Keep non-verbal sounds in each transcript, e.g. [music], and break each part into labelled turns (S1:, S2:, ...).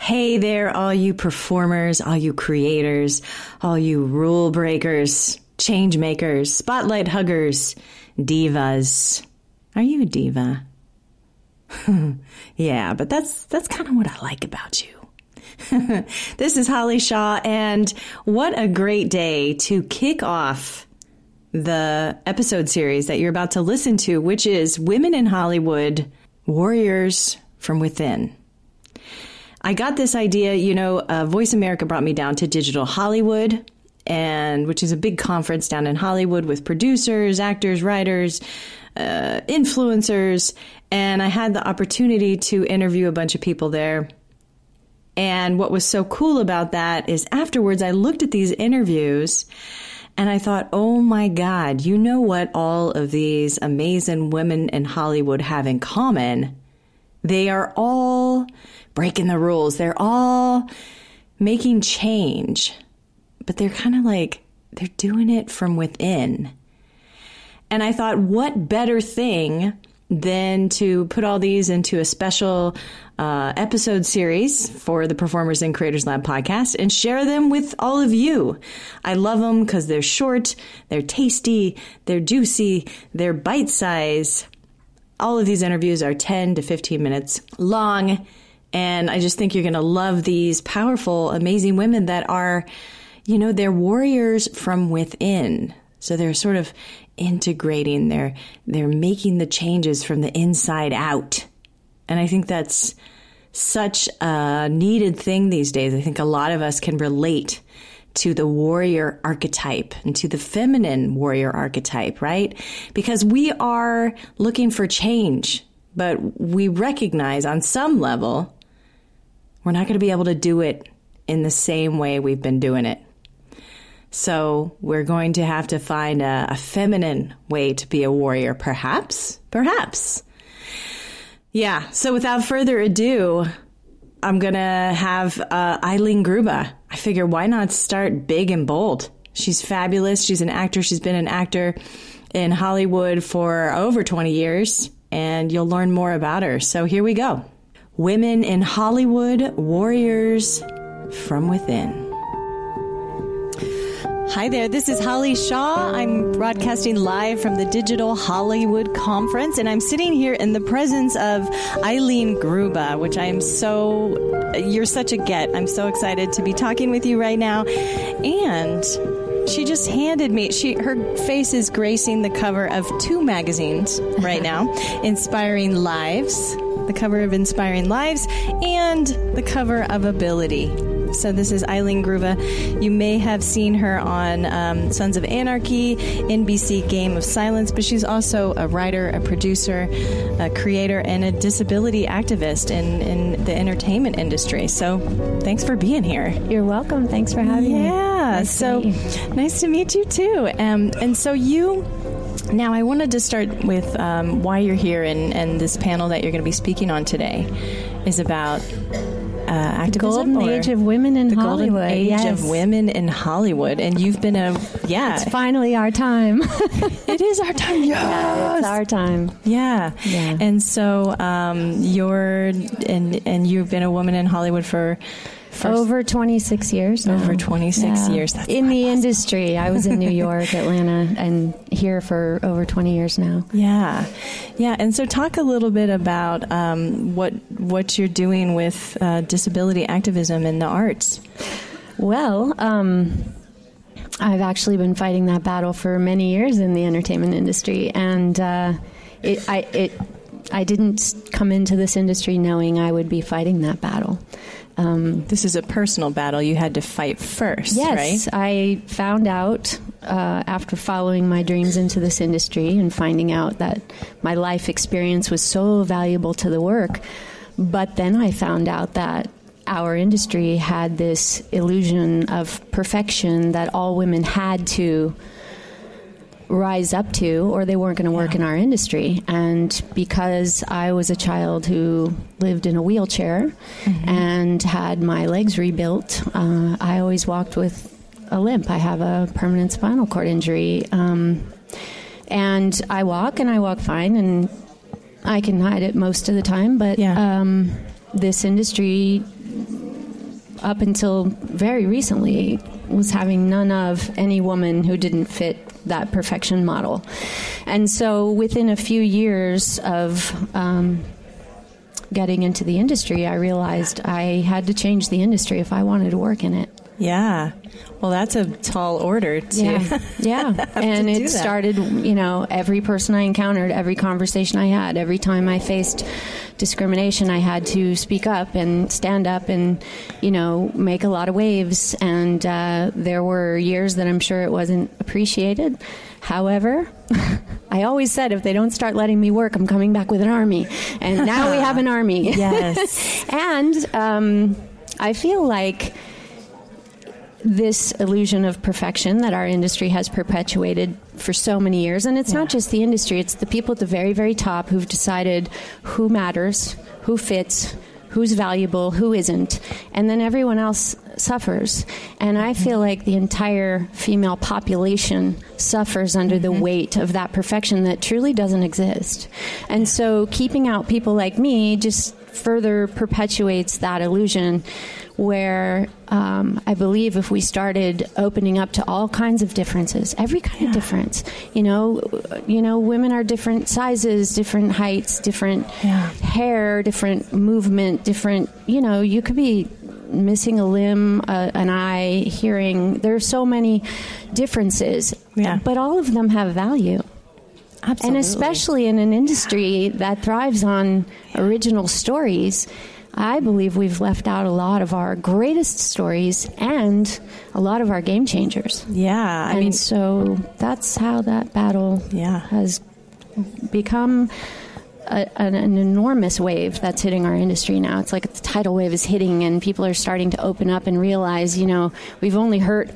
S1: Hey there, all you performers, all you creators, all you rule breakers, change makers, spotlight huggers, divas. Are you a diva? [laughs] yeah, but that's that's kind of what I like about you. [laughs] this is Holly Shaw, and what a great day to kick off the episode series that you're about to listen to, which is Women in Hollywood Warriors from Within. I got this idea, you know, uh, Voice America brought me down to Digital Hollywood, and which is a big conference down in Hollywood with producers, actors, writers, uh, influencers, and I had the opportunity to interview a bunch of people there. And what was so cool about that is afterwards I looked at these interviews and I thought, oh my God, you know what all of these amazing women in Hollywood have in common? They are all breaking the rules. They're all making change, but they're kind of like, they're doing it from within. And I thought, what better thing than to put all these into a special uh, episode series for the Performers and Creators Lab podcast and share them with all of you. I love them because they're short, they're tasty, they're juicy, they're bite size. All of these interviews are 10 to 15 minutes long. And I just think you're going to love these powerful, amazing women that are, you know, they're warriors from within. So they're sort of integrating, they're, they're making the changes from the inside out. And I think that's such a needed thing these days. I think a lot of us can relate to the warrior archetype and to the feminine warrior archetype, right? Because we are looking for change, but we recognize on some level we're not going to be able to do it in the same way we've been doing it. So we're going to have to find a, a feminine way to be a warrior, perhaps, perhaps. Yeah. So without further ado, I'm going to have uh, Eileen Grubba. I figure why not start big and bold? She's fabulous. She's an actor. She's been an actor in Hollywood for over 20 years, and you'll learn more about her. So here we go Women in Hollywood Warriors from Within. Hi there, this is Holly Shaw. I'm broadcasting live from the Digital Hollywood Conference, and I'm sitting here in the presence of Eileen Grubba, which I am so, you're such a get. I'm so excited to be talking with you right now. And she just handed me, she, her face is gracing the cover of two magazines right now [laughs] Inspiring Lives, the cover of Inspiring Lives, and the cover of Ability. So this is Eileen Grubba. You may have seen her on um, Sons of Anarchy, NBC Game of Silence, but she's also a writer, a producer, a creator, and a disability activist in, in the entertainment industry. So thanks for being here.
S2: You're welcome. Thanks for having
S1: yeah,
S2: me.
S1: Yeah.
S2: Nice
S1: so
S2: to
S1: nice to meet you too. Um, and so you. Now, I wanted to start with um, why you're here, and, and this panel that you're going to be speaking on today is about uh, activism.
S2: golden
S1: or
S2: age of women in
S1: the
S2: Hollywood.
S1: golden age
S2: yes.
S1: of women in Hollywood, and you've been a yeah.
S2: It's finally our time. [laughs]
S1: it is our time. Yes. [laughs]
S2: Yeah, it's our time.
S1: Yeah.
S2: Yeah.
S1: And so um, you're and and you've been a woman in Hollywood for. For
S2: Over 26 years now.
S1: Over 26
S2: Yeah.
S1: years. That's
S2: in the
S1: last-
S2: industry. I was in New [laughs] York, Atlanta, and here for over 20 years now.
S1: Yeah, yeah, and so talk a little bit about um, what what you're doing with uh, disability activism in the arts.
S2: Well, um, I've actually been fighting that battle for many years in the entertainment industry, and uh, it, I, it, I didn't come into this industry knowing I would be fighting that battle. Um,
S1: This is a personal battle you had to fight first,
S2: Yes,
S1: right?
S2: I found out uh, after following my dreams into this industry and finding out that my life experience was so valuable to the work. But then I found out that our industry had this illusion of perfection that all women had to rise up to or they weren't going to work in our industry. And because i was a child who lived in a wheelchair and had my legs rebuilt uh, i always walked with a limp. I have a permanent spinal cord injury. Um, and i walk and i walk fine and i can hide it most of the time. But
S1: Yeah.
S2: um, this industry up until very recently, was having none of any woman who didn't fit that perfection model. And so within a few years of um, getting into the industry, I realized I had to change the industry if I wanted to work in it.
S1: Yeah. Well, that's a tall order [laughs] to.
S2: Yeah. yeah. and it started, you know, every person I encountered, every conversation I had, every time I faced discrimination, I had to speak up and stand up and, you know, make a lot of waves. And uh, there were years that I'm sure it wasn't appreciated. However, [laughs] I always said if they don't start letting me work, I'm coming back with an army. And now we have an army. [laughs]
S1: Yes.
S2: and um, I feel like this illusion of perfection that our industry has perpetuated for so many years. And it's yeah. not just the industry, it's the people at the very, very top who've decided who matters, who fits, who's valuable, who isn't. And then everyone else suffers. And I feel like the entire female population suffers under the mm-hmm. weight of that perfection that truly doesn't exist. And so keeping out people like me just further perpetuates that illusion where um, I believe if we started opening up to all kinds of differences, every kind yeah. of difference, you know, you know, women are different sizes, different heights, different yeah. hair, different movement, different. You know, you could be missing a limb, uh, an eye, hearing. There are so many differences, yeah. but all of them have value.
S1: Absolutely.
S2: And especially in an industry that thrives on original stories I believe we've left out a lot of our greatest stories and a lot of our game changers.
S1: Yeah, I
S2: and
S1: mean,
S2: so that's how that battle
S1: yeah.
S2: has become. A, an, an, enormous wave that's hitting our industry now. It's like the tidal wave is hitting, and people are starting to open up and realize, you know, we've only hurt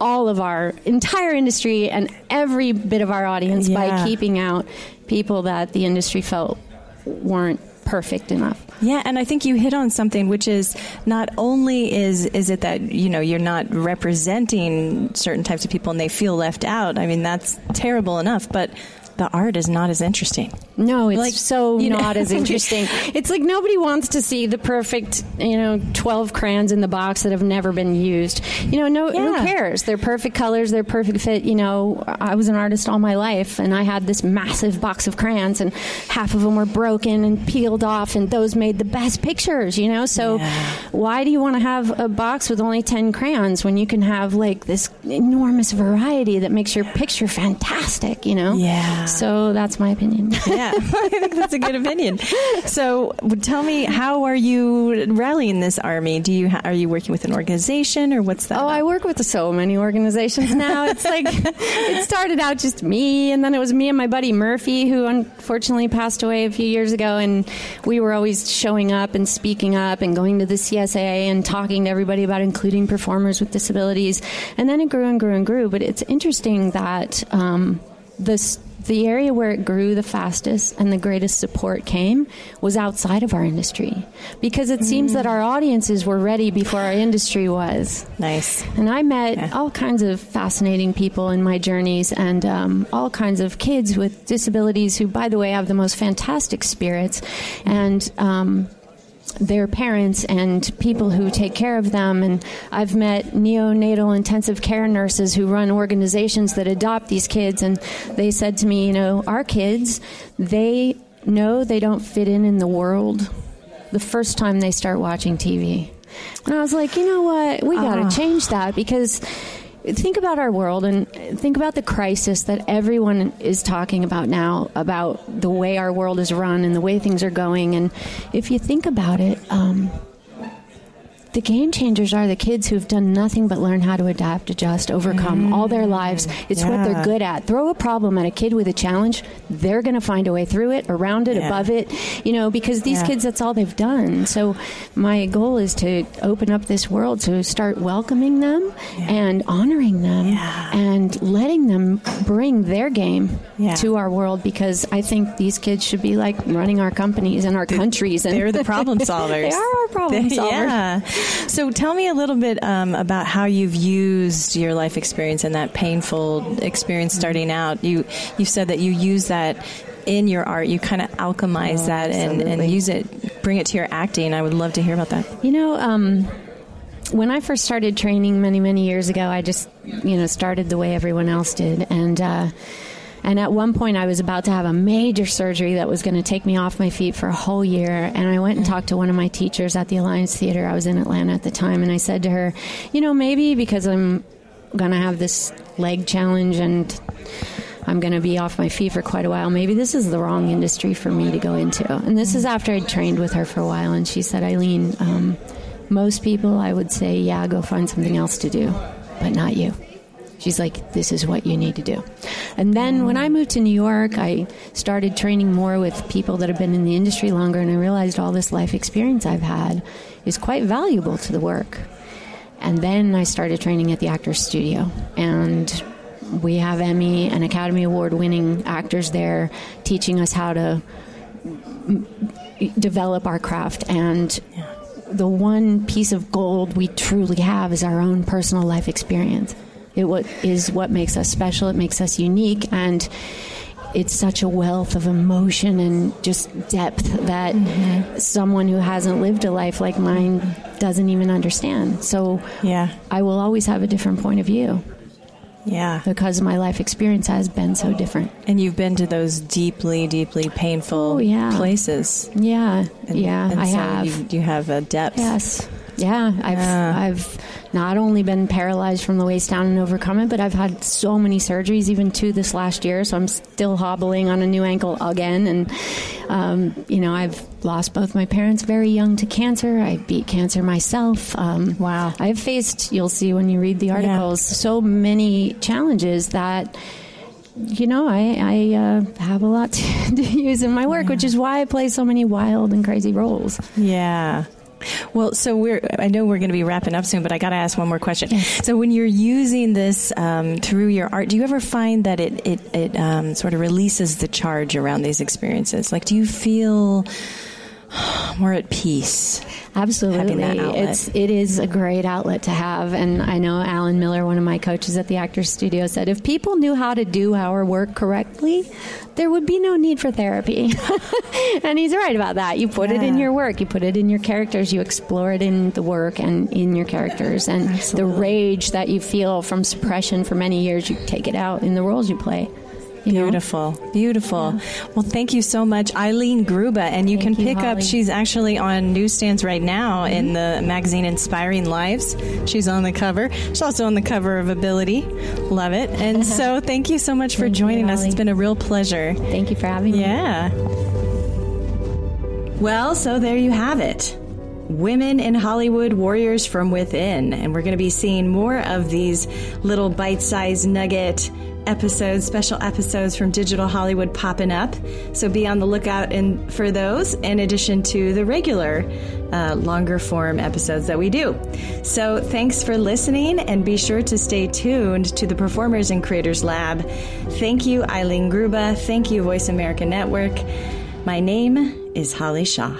S2: all of our entire industry and every bit of our audience yeah. by keeping out people that the industry felt weren't perfect enough.
S1: Yeah, and I think you hit on something which is not only is is it that you know you're not representing certain types of people and they feel left out. I mean that's terrible enough, but the art is not as interesting.
S2: No, it's like, so you know, not as [laughs] interesting. it's like nobody wants to see the perfect, you know, 12 crayons in the box that have never been used. You know, no, yeah. who cares? They're perfect colors, they're perfect fit. You know, I was an artist all my life and I had this massive box of crayons and half of them were broken and peeled off and those made the best pictures, you know? So yeah. why do you want to have a box with only 10 crayons when you can have like this enormous variety that makes your picture fantastic, you know?
S1: Yeah.
S2: So that's my opinion. [laughs]
S1: yeah, I [laughs] think that's a good opinion. So tell me, how are you rallying this army? Do you are you working with an organization or what's that?
S2: Oh,
S1: about?
S2: I work with so many organizations now. It's like [laughs] it started out just me, and then it was me and my buddy Murphy, who unfortunately passed away a few years ago, and we were always showing up and speaking up and going to the CSA and talking to everybody about including performers with disabilities, and then it grew and grew and grew. But it's interesting that. Um, this the area where it grew the fastest and the greatest support came was outside of our industry because it mm. seems that our audiences were ready before our industry was.
S1: Nice.
S2: And I met yeah. all kinds of fascinating people in my journeys and um, all kinds of kids with disabilities who, by the way, have the most fantastic spirits. And um, their parents and people who take care of them. And I've met neonatal intensive care nurses who run organizations that adopt these kids. And they said to me, you know, our kids, they know they don't fit in in the world the first time they start watching TV. And I was like, you know what? We got to uh. change that because think about our world and think about the crisis that everyone is talking about now about the way our world is run and the way things are going. And if you think about it, um, the game changers are the kids who've done nothing but learn how to adapt, adjust, overcome mm. all their lives. It's yeah. what they're good at. Throw a problem at a kid with a challenge, they're going to find a way through it, around it, yeah. above it, you know, because these yeah. kids, that's all they've done. So my goal is to open up this world to start welcoming them and honoring them and letting them bring their game to our world because I think these kids should be like running our companies and our countries.
S1: And they're the problem [laughs] solvers.
S2: they are our problem solvers.
S1: Yeah. So tell me a little bit um, about how you've used your life experience and that painful experience starting out. You you said that you use that in your art. You kind of alchemize oh, that and, and, use it, bring it to your acting. I would love to hear about that.
S2: You know. Um, when I first started training many, many years ago, I just, you know, started the way everyone else did. And, uh, and at one point, I was about to have a major surgery that was going to take me off my feet for a whole year. And I went and talked to one of my teachers at the Alliance Theater. I was in Atlanta at the time. And I said to her, you know, maybe because I'm going to have this leg challenge and I'm going to be off my feet for quite a while. Maybe this is the wrong industry for me to go into. And this is after I'd trained with her for a while. And she said, Eileen, um, most people, I would say, yeah, go find something else to do, but not you. She's like, this is what you need to do. And then when I moved to New York, I started training more with people that have been in the industry longer, and I realized all this life experience I've had is quite valuable to the work. And then I started training at the Actors Studio, and we have Emmy and Academy Award winning actors there teaching us how to develop our craft and the one piece of gold we truly have is our own personal life experience it what is what makes us special. It makes us unique, and it's such a wealth of emotion and just depth that mm-hmm. someone who hasn't lived a life like mine doesn't even understand. So,
S1: yeah,
S2: I will always have a different point of view.
S1: Yeah.
S2: Because my life experience has been so different.
S1: And you've been to those deeply, deeply painful
S2: oh, yeah.
S1: places.
S2: Yeah.
S1: And,
S2: yeah,
S1: and
S2: I
S1: so
S2: have.
S1: You, you have a depth.
S2: Yes. Yeah, I've yeah. I've not only been paralyzed from the waist down and overcome it, but I've had so many surgeries, even two this last year. So I'm still hobbling on a new ankle again, and um, you know I've lost both my parents very young to cancer. I beat cancer myself. Um,
S1: wow,
S2: I've faced. You'll see when you read the articles, yeah. so many challenges that you know, I, I uh, have a lot [laughs] to, to, use in my work, yeah. which is why I play so many wild and crazy roles.
S1: Yeah. Well, so we're, I know we're going to be wrapping up soon, but I got to ask one more question. So when you're using this um, through your art, do you ever find that it, it, it um, sort of releases the charge around these experiences? Like, do you feel [sighs] more at peace?
S2: Absolutely, it's it is a great outlet to have, and I know Alan Miller, one of my coaches at the Actors Studio, said if people knew how to do our work correctly, there would be no need for therapy. [laughs] and he's right about that. You put yeah. it in your work, you put it in your characters, you explore it in the work and in your characters, and Absolutely. the rage that you feel from suppression for many years, you take it out in the roles you play.
S1: Beautiful, know? beautiful. Yeah. Well, thank you so much, Eileen Grubba. And you
S2: thank
S1: can
S2: you,
S1: pick
S2: Holly.
S1: up, she's actually on newsstands right now mm-hmm. in the magazine Inspiring Lives. She's on the cover. She's also on the cover of Ability. Love it. And so thank you so much for
S2: thank
S1: joining
S2: you,
S1: us. It's been a real pleasure.
S2: Thank you for having
S1: me. Yeah. Well, so there you have it. Women in Hollywood Warriors from Within. And we're going to be seeing more of these little bite sized nugget episodes, special episodes from Digital Hollywood popping up. So be on the lookout in, for those, in addition to the regular uh, longer form episodes that we do. So thanks for listening and be sure to stay tuned to the Performers and Creators Lab. Thank you, Eileen Grubba. Thank you, Voice America Network. My name is Holly Shaw.